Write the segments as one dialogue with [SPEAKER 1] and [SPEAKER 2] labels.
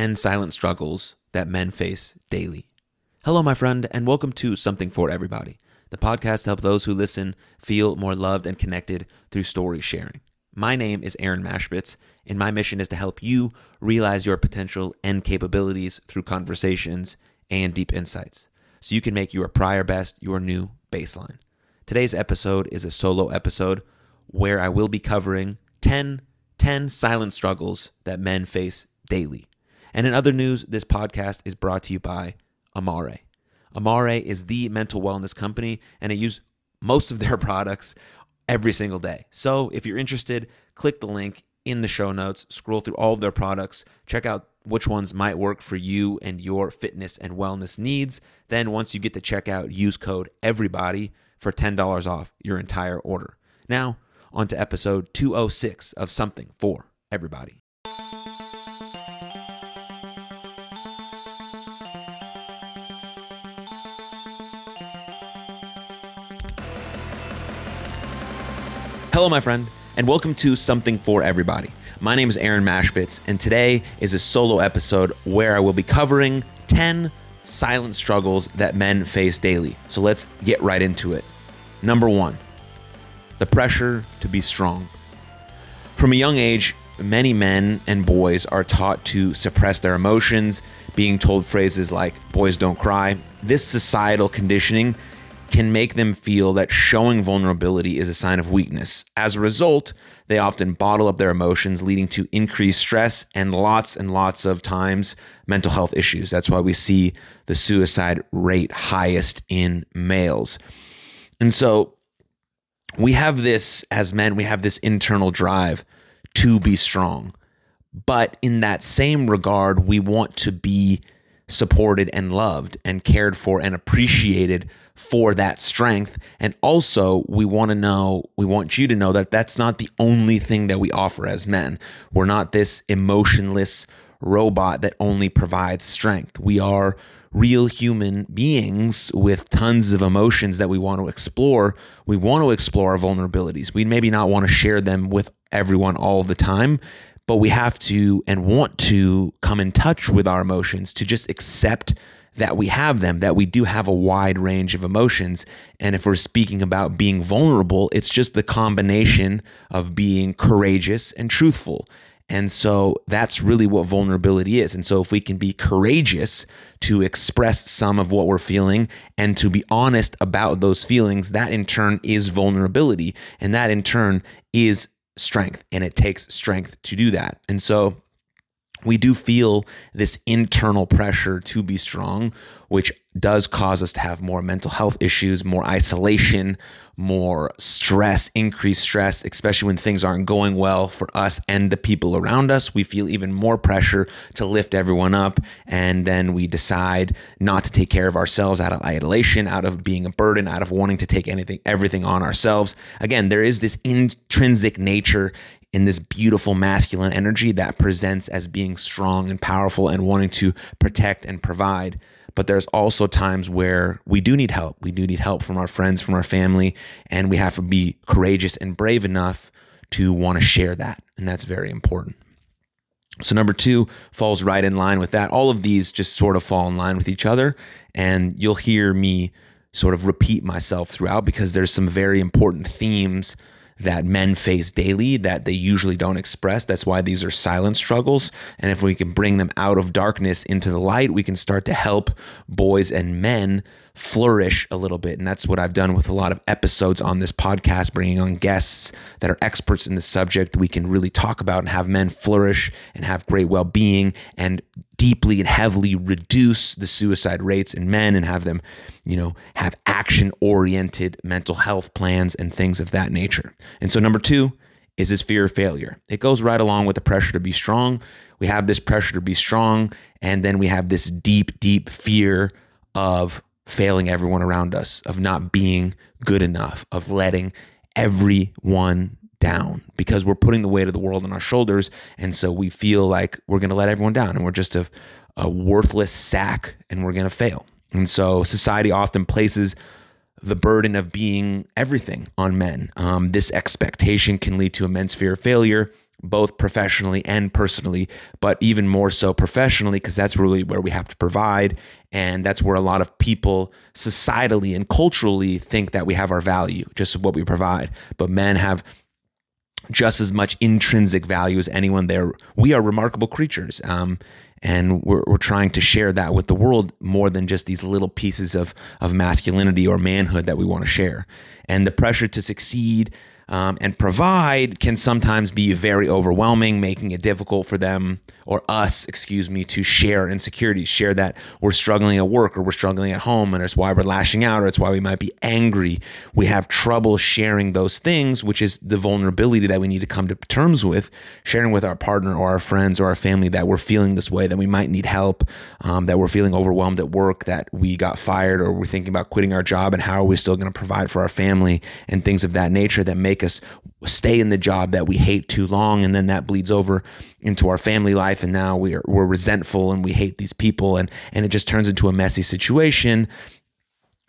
[SPEAKER 1] 10 silent struggles that men face daily. Hello, my friend, and welcome to Something for Everybody, the podcast to help those who listen feel more loved and connected through story sharing. My name is Aaron Machbitz, and my mission is to help you realize your potential and capabilities through conversations and deep insights so you can make your prior best your new baseline. Today's episode is a solo episode where I will be covering 10, 10 silent struggles that men face daily. And in other news, this podcast is brought to you by Amare. Amare is the mental wellness company, and I use most of their products every single day. So if you're interested, click the link in the show notes, scroll through all of their products, check out which ones might work for you and your fitness and wellness needs. Then once you get to checkout, use code EVERYBODY for $10 off your entire order. Now, on to episode 206 of Something for Everybody. Hello, my friend, and welcome to Something for Everybody. My name is Aaron Machbitz, and today is a solo episode where I will be covering 10 silent struggles that men face daily. So let's get right into it. Number one, the pressure to be strong. From a young age, many men and boys are taught to suppress their emotions, being told phrases like, boys don't cry. This societal conditioning can make them feel that showing vulnerability is a sign of weakness. As a result, they often bottle up their emotions, leading to increased stress and lots and lots of times mental health issues. That's why we see the suicide rate highest in males. And so we have this, as men, we have this internal drive to be strong. But in that same regard, we want to be supported and loved and cared for and appreciated for that strength. And also, we want to know, we want you to know that that's not the only thing that we offer as men. We're not this emotionless robot that only provides strength. We are real human beings with tons of emotions that we want to explore. We want to explore our vulnerabilities. We maybe not want to share them with everyone all the time, but we have to and want to come in touch with our emotions to just accept that we have them, that we do have a wide range of emotions. And if we're speaking about being vulnerable, it's just the combination of being courageous and truthful. And so that's really what vulnerability is. And so if we can be courageous to express some of what we're feeling and to be honest about those feelings, that in turn is vulnerability. And that in turn is strength and it takes strength to do that. And so we do feel this internal pressure to be strong, which does cause us to have more mental health issues, more isolation, more stress, increased stress, especially when things aren't going well for us and the people around us. We feel even more pressure to lift everyone up. And then we decide not to take care of ourselves out of isolation, out of being a burden, out of wanting to take anything, everything on ourselves. Again, there is this intrinsic nature in this beautiful masculine energy that presents as being strong and powerful and wanting to protect and provide. But there's also times where we do need help. We do need help from our friends, from our family, and we have to be courageous and brave enough to want to share that. And that's very important. So, number two falls right in line with that. All of these just sort of fall in line with each other. And you'll hear me sort of repeat myself throughout because there's some very important themes that men face daily that they usually don't express. That's why these are silent struggles. And if we can bring them out of darkness into the light, we can start to help boys and men flourish a little bit. And that's what I've done with a lot of episodes on this podcast, bringing on guests that are experts in the subject we can really talk about and have men flourish and have great well being and deeply and heavily reduce the suicide rates in men and have them, you know, have action oriented mental health plans and things of that nature. And so, number two is this fear of failure. It goes right along with the pressure to be strong. We have this pressure to be strong, and then we have this deep, deep fear of failing everyone around us, of not being good enough, of letting everyone down because we're putting the weight of the world on our shoulders. And so we feel like we're going to let everyone down and we're just a, a worthless sack and we're going to fail. And so society often places the burden of being everything on men. Um, this expectation can lead to immense fear of failure, both professionally and personally, but even more so professionally, because that's really where we have to provide. And that's where a lot of people societally and culturally think that we have our value, just what we provide. But men have just as much intrinsic value as anyone there. We are remarkable creatures. Um, and we're, we're trying to share that with the world more than just these little pieces of, of masculinity or manhood that we want to share. And the pressure to succeed um, and provide can sometimes be very overwhelming, making it difficult for them or us, excuse me, to share insecurities, share that we're struggling at work or we're struggling at home, and it's why we're lashing out or it's why we might be angry. We have trouble sharing those things, which is the vulnerability that we need to come to terms with, sharing with our partner or our friends or our family that we're feeling this way, that we might need help, um, that we're feeling overwhelmed at work, that we got fired or we're thinking about quitting our job, and how are we still going to provide for our family and things of that nature that make us stay in the job that we hate too long and then that bleeds over into our family life and now we're we're resentful and we hate these people and and it just turns into a messy situation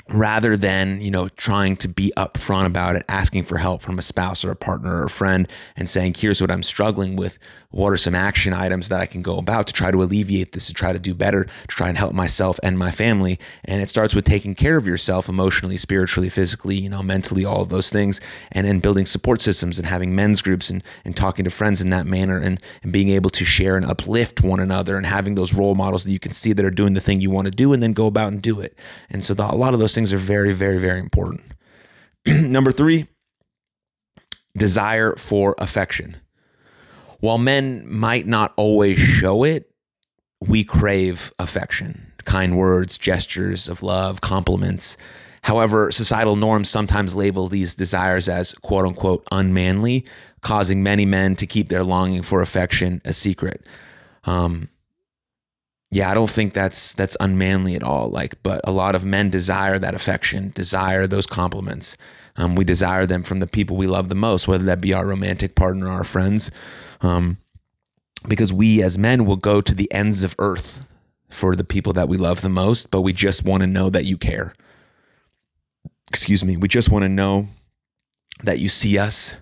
[SPEAKER 1] rather than you know trying to be upfront about it asking for help from a spouse or a partner or a friend and saying here's what i'm struggling with. What are some action items that i can go about to try to alleviate this to try to do better to try and help myself and my family? And it starts with taking care of yourself emotionally spiritually physically you know mentally all of those things and then building support systems and having men's groups and, and talking to friends in that manner and, and being able to share and uplift one another and having those role models that you can see that are doing the thing you want to do and then go about and do it. And so the, a lot of those things things are very, very, very important. Number three, desire for affection. While men might not always show it, we crave affection, kind words, gestures of love, compliments. However, societal norms sometimes label these desires as quote unquote unmanly, causing many men to keep their longing for affection a secret. Um, yeah, I don't think that's that's unmanly at all. Like, but a lot of men desire that affection, desire those compliments. Um, we desire them from the people we love the most, whether that be our romantic partner or our friends, um, because we as men will go to the ends of earth for the people that we love the most. But we just want to know that you care. Excuse me. We just want to know that you see us,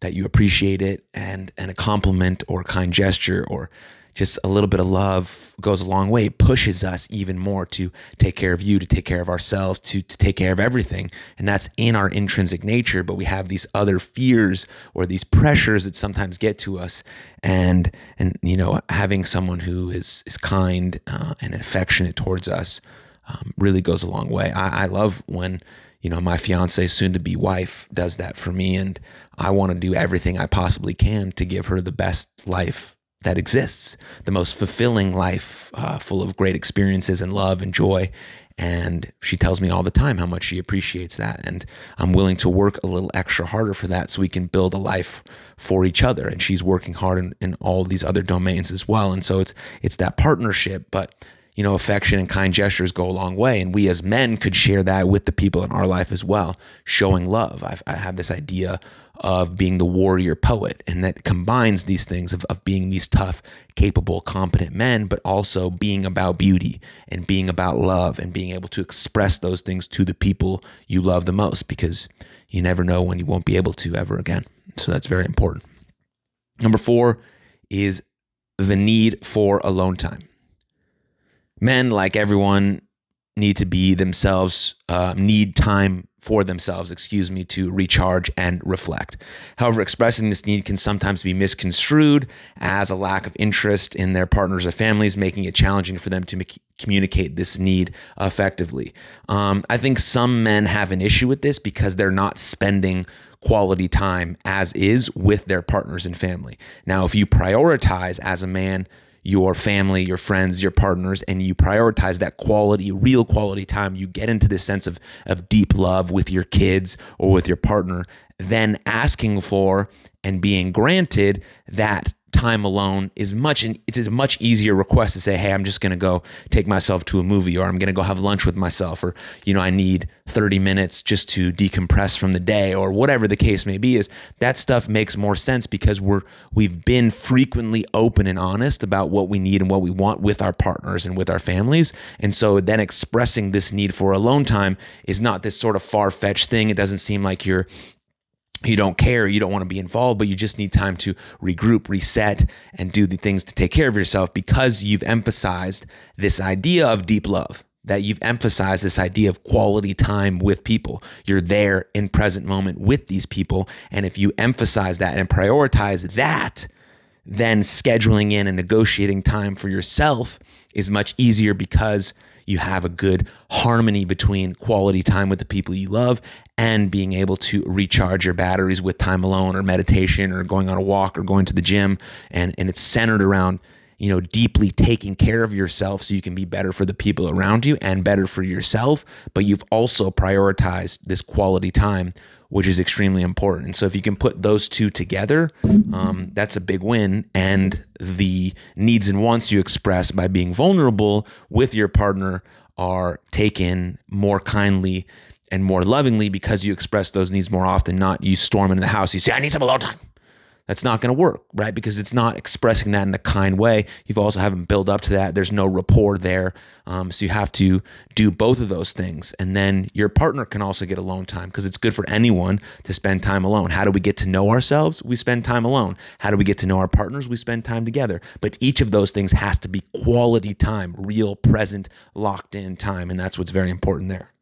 [SPEAKER 1] that you appreciate it, and and a compliment or a kind gesture or just a little bit of love goes a long way. It pushes us even more to take care of you, to take care of ourselves, to, to take care of everything. And that's in our intrinsic nature. But we have these other fears or these pressures that sometimes get to us. And, and you know, having someone who is, is kind uh, and affectionate towards us um, really goes a long way. I, I love when, you know, my fiance, soon to be wife, does that for me. And I want to do everything I possibly can to give her the best life that exists, the most fulfilling life, uh, full of great experiences and love and joy. And she tells me all the time how much she appreciates that. And I'm willing to work a little extra harder for that so we can build a life for each other. And she's working hard in, in all these other domains as well. And so it's it's that partnership, but you know, affection and kind gestures go a long way. And we as men could share that with the people in our life as well, showing love. I've, I have this idea of being the warrior poet, and that combines these things of, of being these tough, capable, competent men, but also being about beauty and being about love and being able to express those things to the people you love the most because you never know when you won't be able to ever again. So that's very important. Number four is the need for alone time men, like everyone, need to be themselves, uh, need time for themselves, excuse me, to recharge and reflect. However, expressing this need can sometimes be misconstrued as a lack of interest in their partners or families, making it challenging for them to communicate this need effectively. Um, I think some men have an issue with this because they're not spending quality time as is with their partners and family. Now, if you prioritize as a man, your family, your friends, your partners, and you prioritize that quality, real quality time, you get into this sense of, of deep love with your kids or with your partner, then asking for and being granted that time alone is much it's a much easier request to say hey i'm just going to go take myself to a movie or i'm going to go have lunch with myself or you know i need 30 minutes just to decompress from the day or whatever the case may be is that stuff makes more sense because we're we've been frequently open and honest about what we need and what we want with our partners and with our families. And so then expressing this need for alone time is not this sort of far-fetched thing. It doesn't seem like you're you don't care, you don't want to be involved, but you just need time to regroup, reset, and do the things to take care of yourself because you've emphasized this idea of deep love, that you've emphasized this idea of quality time with people. You're there in present moment with these people. And if you emphasize that and prioritize that, then scheduling in and negotiating time for yourself is much easier because you have a good harmony between quality time with the people you love and being able to recharge your batteries with time alone or meditation or going on a walk or going to the gym. And and it's centered around you know deeply taking care of yourself so you can be better for the people around you and better for yourself but you've also prioritized this quality time which is extremely important. And so if you can put those two together, um, that's a big win. And the needs and wants you express by being vulnerable with your partner are taken more kindly and more lovingly because you express those needs more often, not you storm into the house, you say, I need some alone time. That's not going to work, right? Because it's not expressing that in a kind way. You've also haven't built up to that. There's no rapport there. Um, so you have to do both of those things. And then your partner can also get alone time because it's good for anyone to spend time alone. How do we get to know ourselves? We spend time alone. How do we get to know our partners? We spend time together. But each of those things has to be quality time, real, present, locked in time. And that's what's very important there.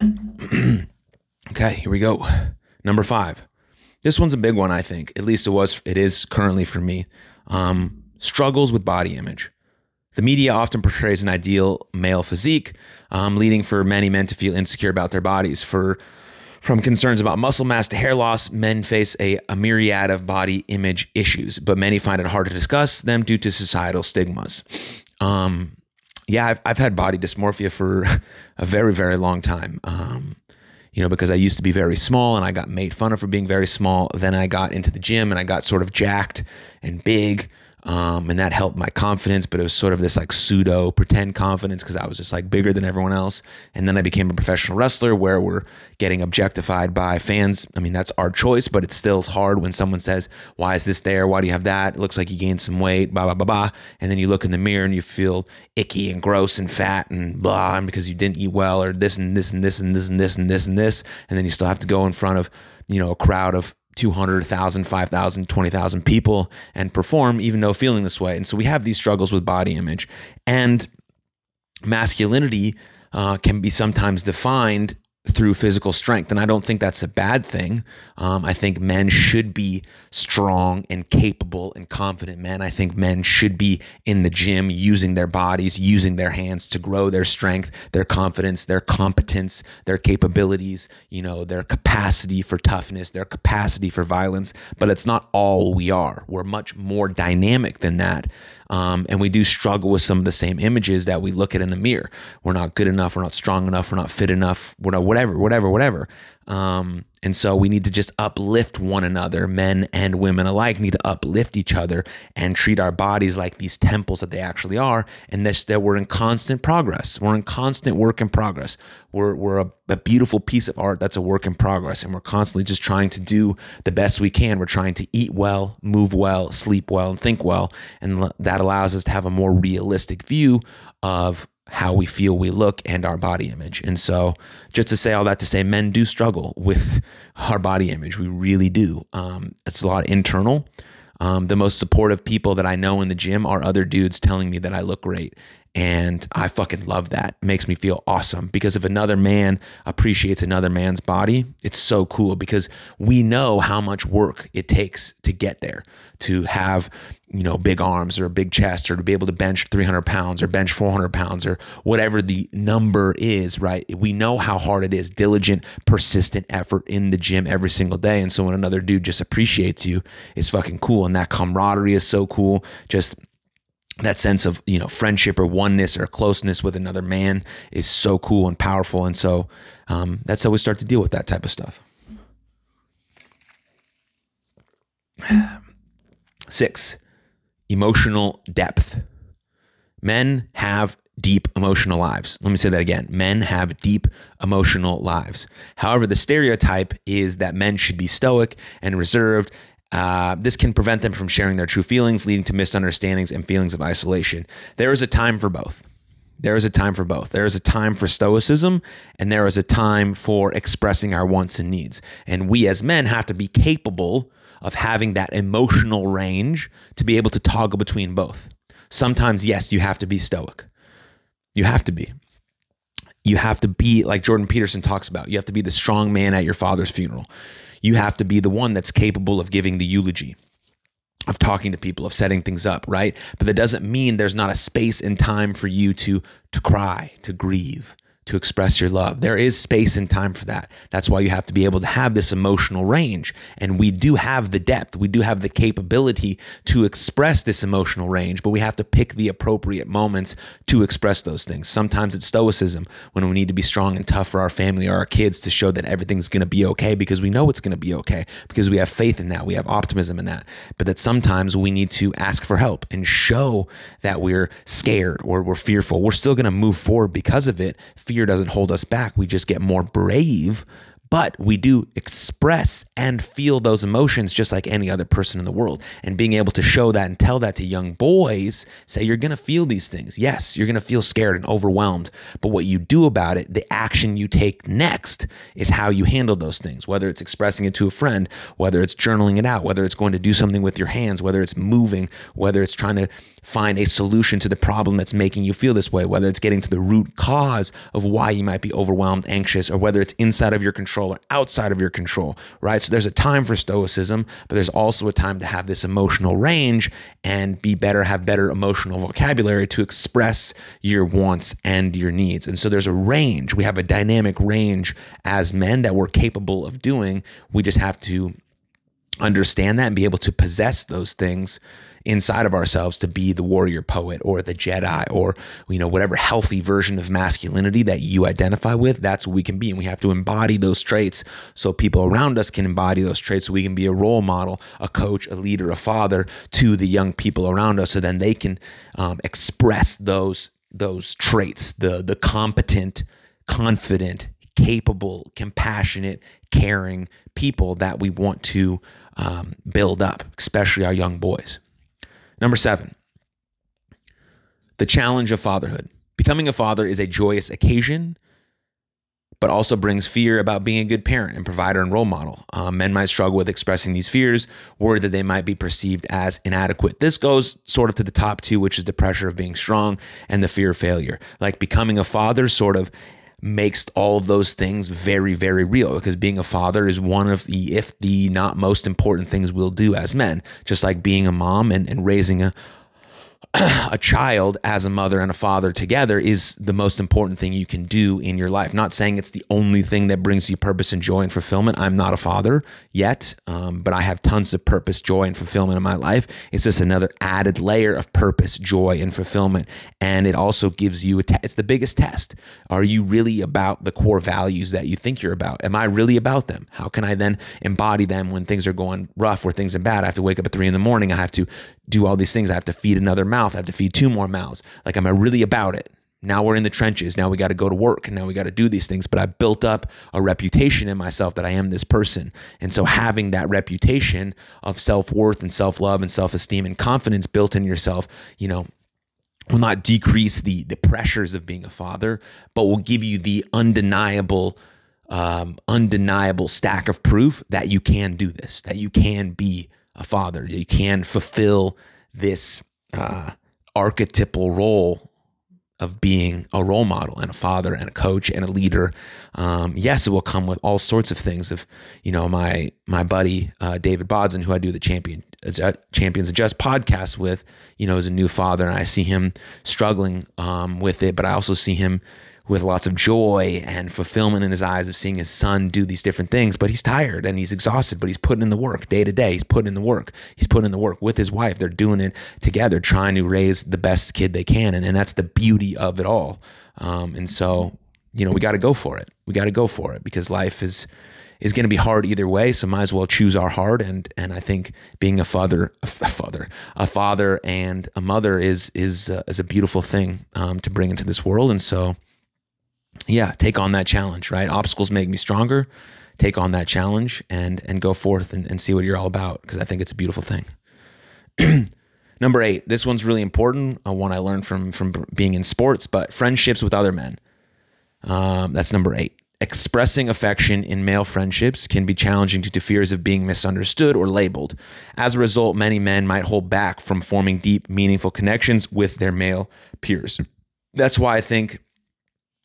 [SPEAKER 1] okay, here we go. Number five. This one's a big one, I think. At least it was. It is currently for me. Um, struggles with body image. The media often portrays an ideal male physique, um, leading for many men to feel insecure about their bodies. For from concerns about muscle mass to hair loss, men face a, a myriad of body image issues, but many find it hard to discuss them due to societal stigmas. Um, yeah, I've, I've had body dysmorphia for a very, very long time. Um, you know, because I used to be very small and I got made fun of for being very small. Then I got into the gym and I got sort of jacked and big. Um, and that helped my confidence, but it was sort of this like pseudo pretend confidence because I was just like bigger than everyone else. And then I became a professional wrestler where we're getting objectified by fans. I mean, that's our choice, but it's still hard when someone says, Why is this there? Why do you have that? It looks like you gained some weight, blah, blah, blah, blah. And then you look in the mirror and you feel icky and gross and fat and blah, and because you didn't eat well or this and this and this and this and this and this and this. And then you still have to go in front of, you know, a crowd of 200,000, 5,000, 20,000 people and perform even though feeling this way. And so we have these struggles with body image. And masculinity uh, can be sometimes defined through physical strength. And I don't think that's a bad thing. Um, I think men should be strong and capable and confident men. I think men should be in the gym using their bodies, using their hands to grow their strength, their confidence, their competence, their capabilities, you know, their capacity for toughness, their capacity for violence. But it's not all we are. We're much more dynamic than that. Um, and we do struggle with some of the same images that we look at in the mirror. We're not good enough. We're not strong enough. We're not fit enough. We're not whatever, whatever, whatever. Um, and so we need to just uplift one another, men and women alike need to uplift each other and treat our bodies like these temples that they actually are. And this, that we're in constant progress. We're in constant work in progress. We're, we're a, a beautiful piece of art that's a work in progress. And we're constantly just trying to do the best we can. We're trying to eat well, move well, sleep well, and think well. And that allows us to have a more realistic view of how we feel we look and our body image. And so, just to say all that to say, men do struggle with our body image. We really do. Um, it's a lot internal. Um, the most supportive people that I know in the gym are other dudes telling me that I look great. And I fucking love that. It makes me feel awesome because if another man appreciates another man's body, it's so cool because we know how much work it takes to get there, to have, you know, big arms or a big chest or to be able to bench 300 pounds or bench 400 pounds or whatever the number is, right? We know how hard it is, diligent, persistent effort in the gym every single day. And so when another dude just appreciates you, it's fucking cool. And that camaraderie is so cool. Just, that sense of you know friendship or oneness or closeness with another man is so cool and powerful. And so um, that's how we start to deal with that type of stuff. Six emotional depth. Men have deep emotional lives. Let me say that again. Men have deep emotional lives. However the stereotype is that men should be stoic and reserved uh, this can prevent them from sharing their true feelings, leading to misunderstandings and feelings of isolation. There is a time for both. There is a time for both. There is a time for stoicism and there is a time for expressing our wants and needs. And we as men have to be capable of having that emotional range to be able to toggle between both. Sometimes, yes, you have to be stoic. You have to be. You have to be, like Jordan Peterson talks about, you have to be the strong man at your father's funeral. You have to be the one that's capable of giving the eulogy of talking to people, of setting things up, right? But that doesn't mean there's not a space and time for you to to cry, to grieve, to express your love. There is space and time for that. That's why you have to be able to have this emotional range. And we do have the depth, we do have the capability to express this emotional range, but we have to pick the appropriate moments to express those things. Sometimes it's stoicism when we need to be strong and tough for our family or our kids to show that everything's going to be okay because we know it's going to be okay because we have faith in that, we have optimism in that. But that sometimes we need to ask for help and show that we're scared or we're fearful. We're still going to move forward because of it fear doesn't hold us back. We just get more brave but we do express and feel those emotions just like any other person in the world. And being able to show that and tell that to young boys, say, you're going to feel these things. Yes, you're going to feel scared and overwhelmed. But what you do about it, the action you take next, is how you handle those things, whether it's expressing it to a friend, whether it's journaling it out, whether it's going to do something with your hands, whether it's moving, whether it's trying to find a solution to the problem that's making you feel this way, whether it's getting to the root cause of why you might be overwhelmed, anxious, or whether it's inside of your control or outside of your control, right? So there's a time for stoicism, but there's also a time to have this emotional range and be better, have better emotional vocabulary to express your wants and your needs. And so there's a range. We have a dynamic range as men that we're capable of doing. We just have to understand that and be able to possess those things inside of ourselves to be the warrior poet or the Jedi or you know whatever healthy version of masculinity that you identify with that's what we can be. And we have to embody those traits so people around us can embody those traits so we can be a role model a coach a leader a father to the young people around us so then they can um, express those those traits the the competent confident capable compassionate caring people that we want to um, build up especially our young boys Number seven, the challenge of fatherhood. Becoming a father is a joyous occasion, but also brings fear about being a good parent and provider and role model. Um, men might struggle with expressing these fears, worried that they might be perceived as inadequate. This goes sort of to the top two, which is the pressure of being strong and the fear of failure. Like becoming a father sort of makes all of those things very, very real because being a father is one of the, if the not most important things we'll do as men, just like being a mom and, and raising a, a child as a mother and a father together is the most important thing you can do in your life. Not saying it's the only thing that brings you purpose and joy and fulfillment. I'm not a father yet, um, but I have tons of purpose, joy, and fulfillment in my life. It's just another added layer of purpose, joy, and fulfillment. And it also gives you a te- it's the biggest test. Are you really about the core values that you think you're about? Am I really about them? How can I then embody them when things are going rough or things are bad? I have to wake up at three in the morning. I have to do all these things. I have to feed another mouth. I have to feed two more mouths. Like, am I really about it? Now we're in the trenches. Now we got to go to work and now we got to do these things. But I built up a reputation in myself that I am this person. And so having that reputation of self worth and self love and self esteem and confidence built in yourself, you know, will not decrease the the pressures of being a father, but will give you the undeniable, um, undeniable stack of proof that you can do this, that you can be a father. You can fulfill this uh, archetypal role of being a role model and a father and a coach and a leader. Um, yes, it will come with all sorts of things. Of you know, my my buddy uh, David Bodson, who I do the champion Champions Adjust podcast with, you know, is a new father, and I see him struggling um, with it, but I also see him with lots of joy and fulfillment in his eyes of seeing his son do these different things. But he's tired and he's exhausted, but he's putting in the work day to day. He's putting in the work. He's putting in the work with his wife. They're doing it together, trying to raise the best kid they can. And, and that's the beauty of it all. Um, and so, you know, we got to go for it. We got to go for it because life is is going to be hard either way. So might as well choose our hard. And and I think being a father, a father, a father and a mother is is uh, is a beautiful thing um, to bring into this world. And so yeah, take on that challenge, right? Obstacles make me stronger. Take on that challenge and and go forth and, and see what you're all about because I think it's a beautiful thing. Number eight, this one's really important. A one I learned from from being in sports, but friendships with other men. Um, that's number eight. Expressing affection in male friendships can be challenging due to fears of being misunderstood or labeled. As a result, many men might hold back from forming deep, meaningful connections with their male peers. That's why I think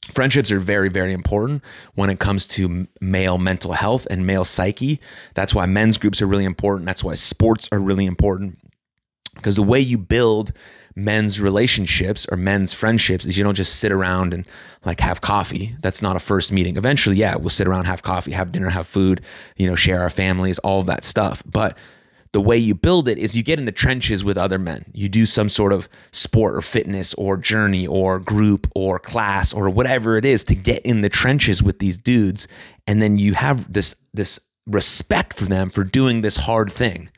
[SPEAKER 1] friendships are very, very important when it comes to male mental health and male psyche. That's why men's groups are really important. That's why sports are really important because the way you build men's relationships or men's friendships is you don't just sit around and like have coffee. That's not a first meeting. Eventually, yeah, we'll sit around, have coffee, have dinner, have food, you know, share our families, all that stuff. But the way you build it is you get in the trenches with other men. You do some sort of sport or fitness or journey or group or class or whatever it is to get in the trenches with these dudes. And then you have this this respect for them for doing this hard thing.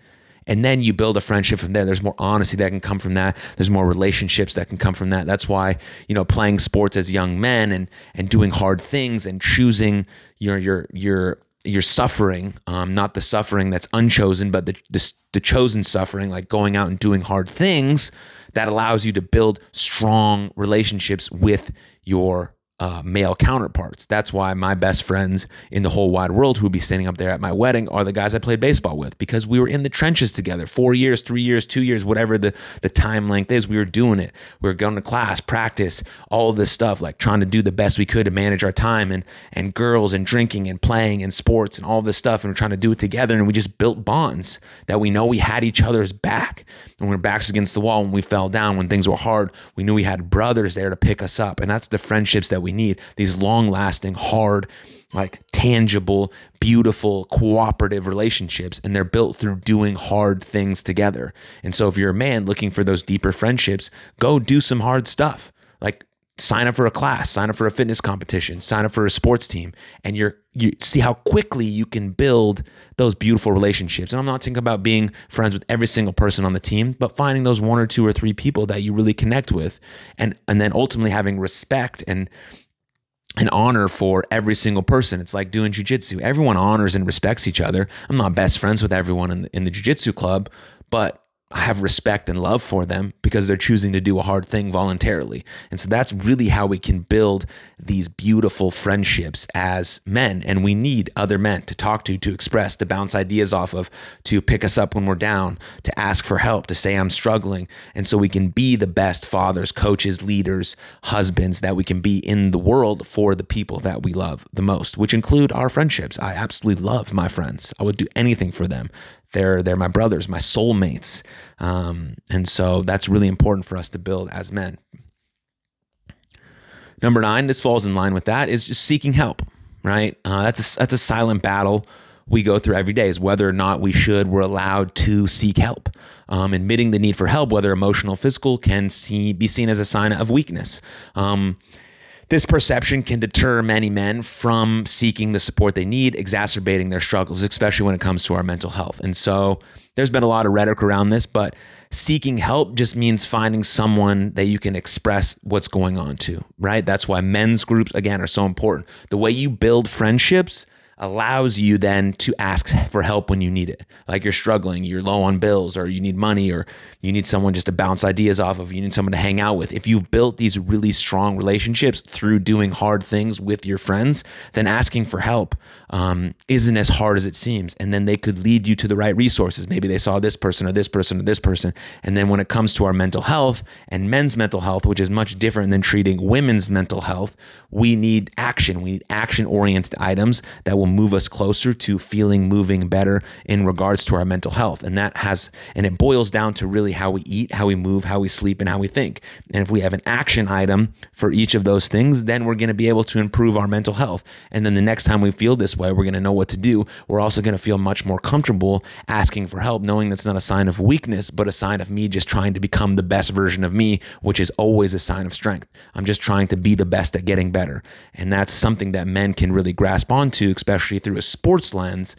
[SPEAKER 1] And then you build a friendship from there. There's more honesty that can come from that. There's more relationships that can come from that. That's why you know playing sports as young men and and doing hard things and choosing your your your your suffering um, not the suffering that's unchosen but the, the the chosen suffering like going out and doing hard things that allows you to build strong relationships with your uh, male counterparts. That's why my best friends in the whole wide world who would be standing up there at my wedding are the guys I played baseball with because we were in the trenches together. Four years, three years, two years, whatever the, the time length is, we were doing it. We were going to class, practice, all of this stuff, like trying to do the best we could to manage our time and and girls and drinking and playing and sports and all this stuff. And we're trying to do it together. And we just built bonds that we know we had each other's back. And we we're backs against the wall when we fell down, when things were hard, we knew we had brothers there to pick us up. And that's the friendships that we we need these long lasting, hard, like tangible, beautiful, cooperative relationships. And they're built through doing hard things together. And so if you're a man looking for those deeper friendships, go do some hard stuff. Like sign up for a class, sign up for a fitness competition, sign up for a sports team, and you're you see how quickly you can build those beautiful relationships. And I'm not talking about being friends with every single person on the team, but finding those one or two or three people that you really connect with, and and then ultimately having respect and an honor for every single person. It's like doing jujitsu. Everyone honors and respects each other. I'm not best friends with everyone in the, in the jujitsu club, but have respect and love for them because they're choosing to do a hard thing voluntarily. And so that's really how we can build these beautiful friendships as men. And we need other men to talk to, to express, to bounce ideas off of, to pick us up when we're down, to ask for help, to say, I'm struggling. And so we can be the best fathers, coaches, leaders, husbands that we can be in the world for the people that we love the most, which include our friendships. I absolutely love my friends. I would do anything for them. They're they're my brothers, my soulmates, um, and so that's really important for us to build as men. Number nine, this falls in line with that, is just seeking help. Right, uh, that's a that's a silent battle we go through every day is whether or not we should, we're allowed to seek help. Um, admitting the need for help, whether emotional, physical, can see, be seen as a sign of weakness. Um, this perception can deter many men from seeking the support they need, exacerbating their struggles, especially when it comes to our mental health. And so there's been a lot of rhetoric around this, but seeking help just means finding someone that you can express what's going on to, right? That's why men's groups, again, are so important. The way you build friendships allows you then to ask for help when you need it. Like you're struggling, you're low on bills, or you need money, or you need someone just to bounce ideas off of, you need someone to hang out with. If you've built these really strong relationships through doing hard things with your friends, then asking for help um, isn't as hard as it seems. And then they could lead you to the right resources. Maybe they saw this person or this person or this person. And then when it comes to our mental health and men's mental health, which is much different than treating women's mental health, we need action. We need action oriented items that will move us closer to feeling, moving better in regards to our mental health. And that has, and it boils down to really how we eat, how we move, how we sleep, and how we think. And if we have an action item for each of those things, then we're going to be able to improve our mental health. And then the next time we feel this way, we're going to know what to do. We're also going to feel much more comfortable asking for help, knowing that's not a sign of weakness, but a sign of me just trying to become the best version of me, which is always a sign of strength. I'm just trying to be the best at getting better. And that's something that men can really grasp onto, especially especially through a sports lens,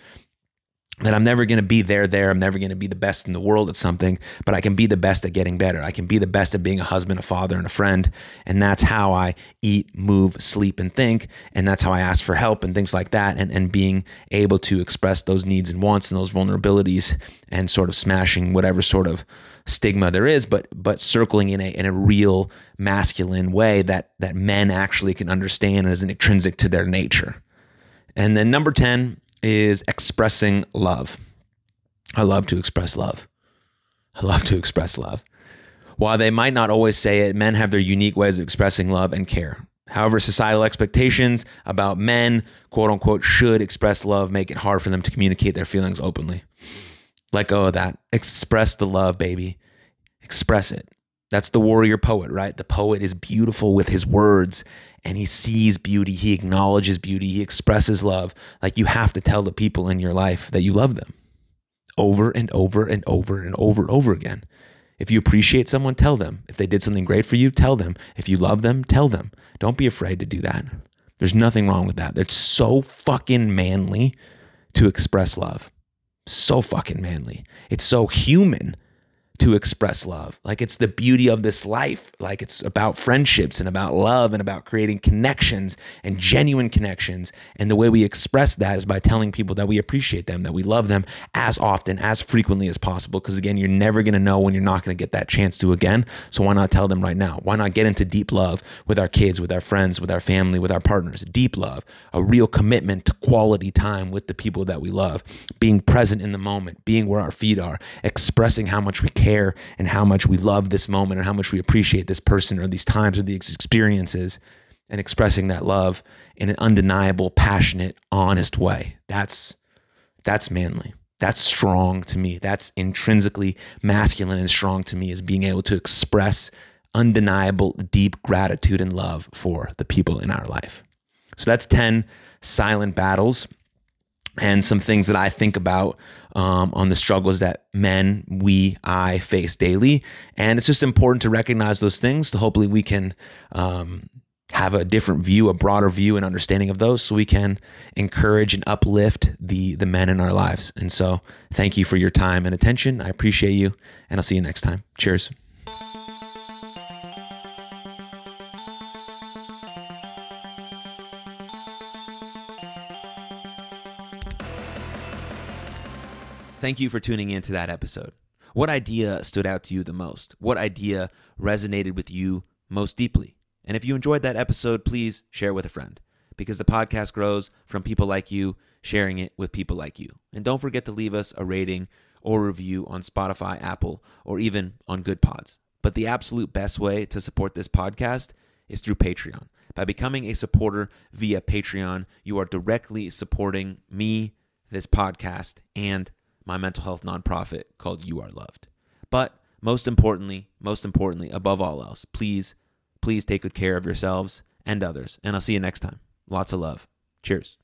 [SPEAKER 1] that I'm never going to be there, there. I'm never going to be the best in the world at something, but I can be the best at getting better. I can be the best at being a husband, a father, and a friend. And that's how I eat, move, sleep, and think. And that's how I ask for help and things like that. And, and being able to express those needs and wants and those vulnerabilities and sort of smashing whatever sort of stigma there is, but but circling in a in a real masculine way that that men actually can understand as an intrinsic to their nature. And then number 10 is expressing love. I love to express love. I love to express love. While they might not always say it, men have their unique ways of expressing love and care. However, societal expectations about men, quote unquote, should express love make it hard for them to communicate their feelings openly. Let go of that. Express the love, baby. Express it. That's the warrior poet, right? The poet is beautiful with his words and he sees beauty, he acknowledges beauty, he expresses love. Like you have to tell the people in your life that you love them over and over and over and over and over again. If you appreciate someone, tell them. If they did something great for you, tell them. If you love them, tell them. Don't be afraid to do that. There's nothing wrong with that. It's so fucking manly to express love. So fucking manly. It's so human to express love. Like it's the beauty of this life. Like it's about friendships and about love and about creating connections and genuine connections. And the way we express that is by telling people that we appreciate them, that we love them as often, as frequently as possible. Because again, you're never going to know when you're not going to get that chance to again. So why not tell them right now? Why not get into deep love with our kids, with our friends, with our family, with our partners? Deep love, a real commitment to quality time with the people that we love, being present in the moment, being where our feet are, expressing how much we care care and how much we love this moment and how much we appreciate this person or these times or these experiences and expressing that love in an undeniable, passionate, honest way. That's that's manly. That's strong to me. That's intrinsically masculine and strong to me is being able to express undeniable, deep gratitude and love for the people in our life. So that's 10 silent battles and some things that I think about um, on the struggles that men, we, I face daily. And it's just important to recognize those things. So hopefully we can um, have a different view, a broader view and understanding of those so we can encourage and uplift the the men in our lives. And so thank you for your time and attention. I appreciate you and I'll see you next time. Cheers. Thank you for tuning in to that episode. What idea stood out to you the most? What idea resonated with you most deeply? And if you enjoyed that episode, please share with a friend because the podcast grows from people like you sharing it with people like you. And don't forget to leave us a rating or review on Spotify, Apple, or even on Goodpods. But the absolute best way to support this podcast is through Patreon. By becoming a supporter via Patreon, you are directly supporting me, this podcast, and my mental health nonprofit called You Are Loved. But most importantly, most importantly, above all else, please, please take good care of yourselves and others. And I'll see you next time. Lots of love. Cheers.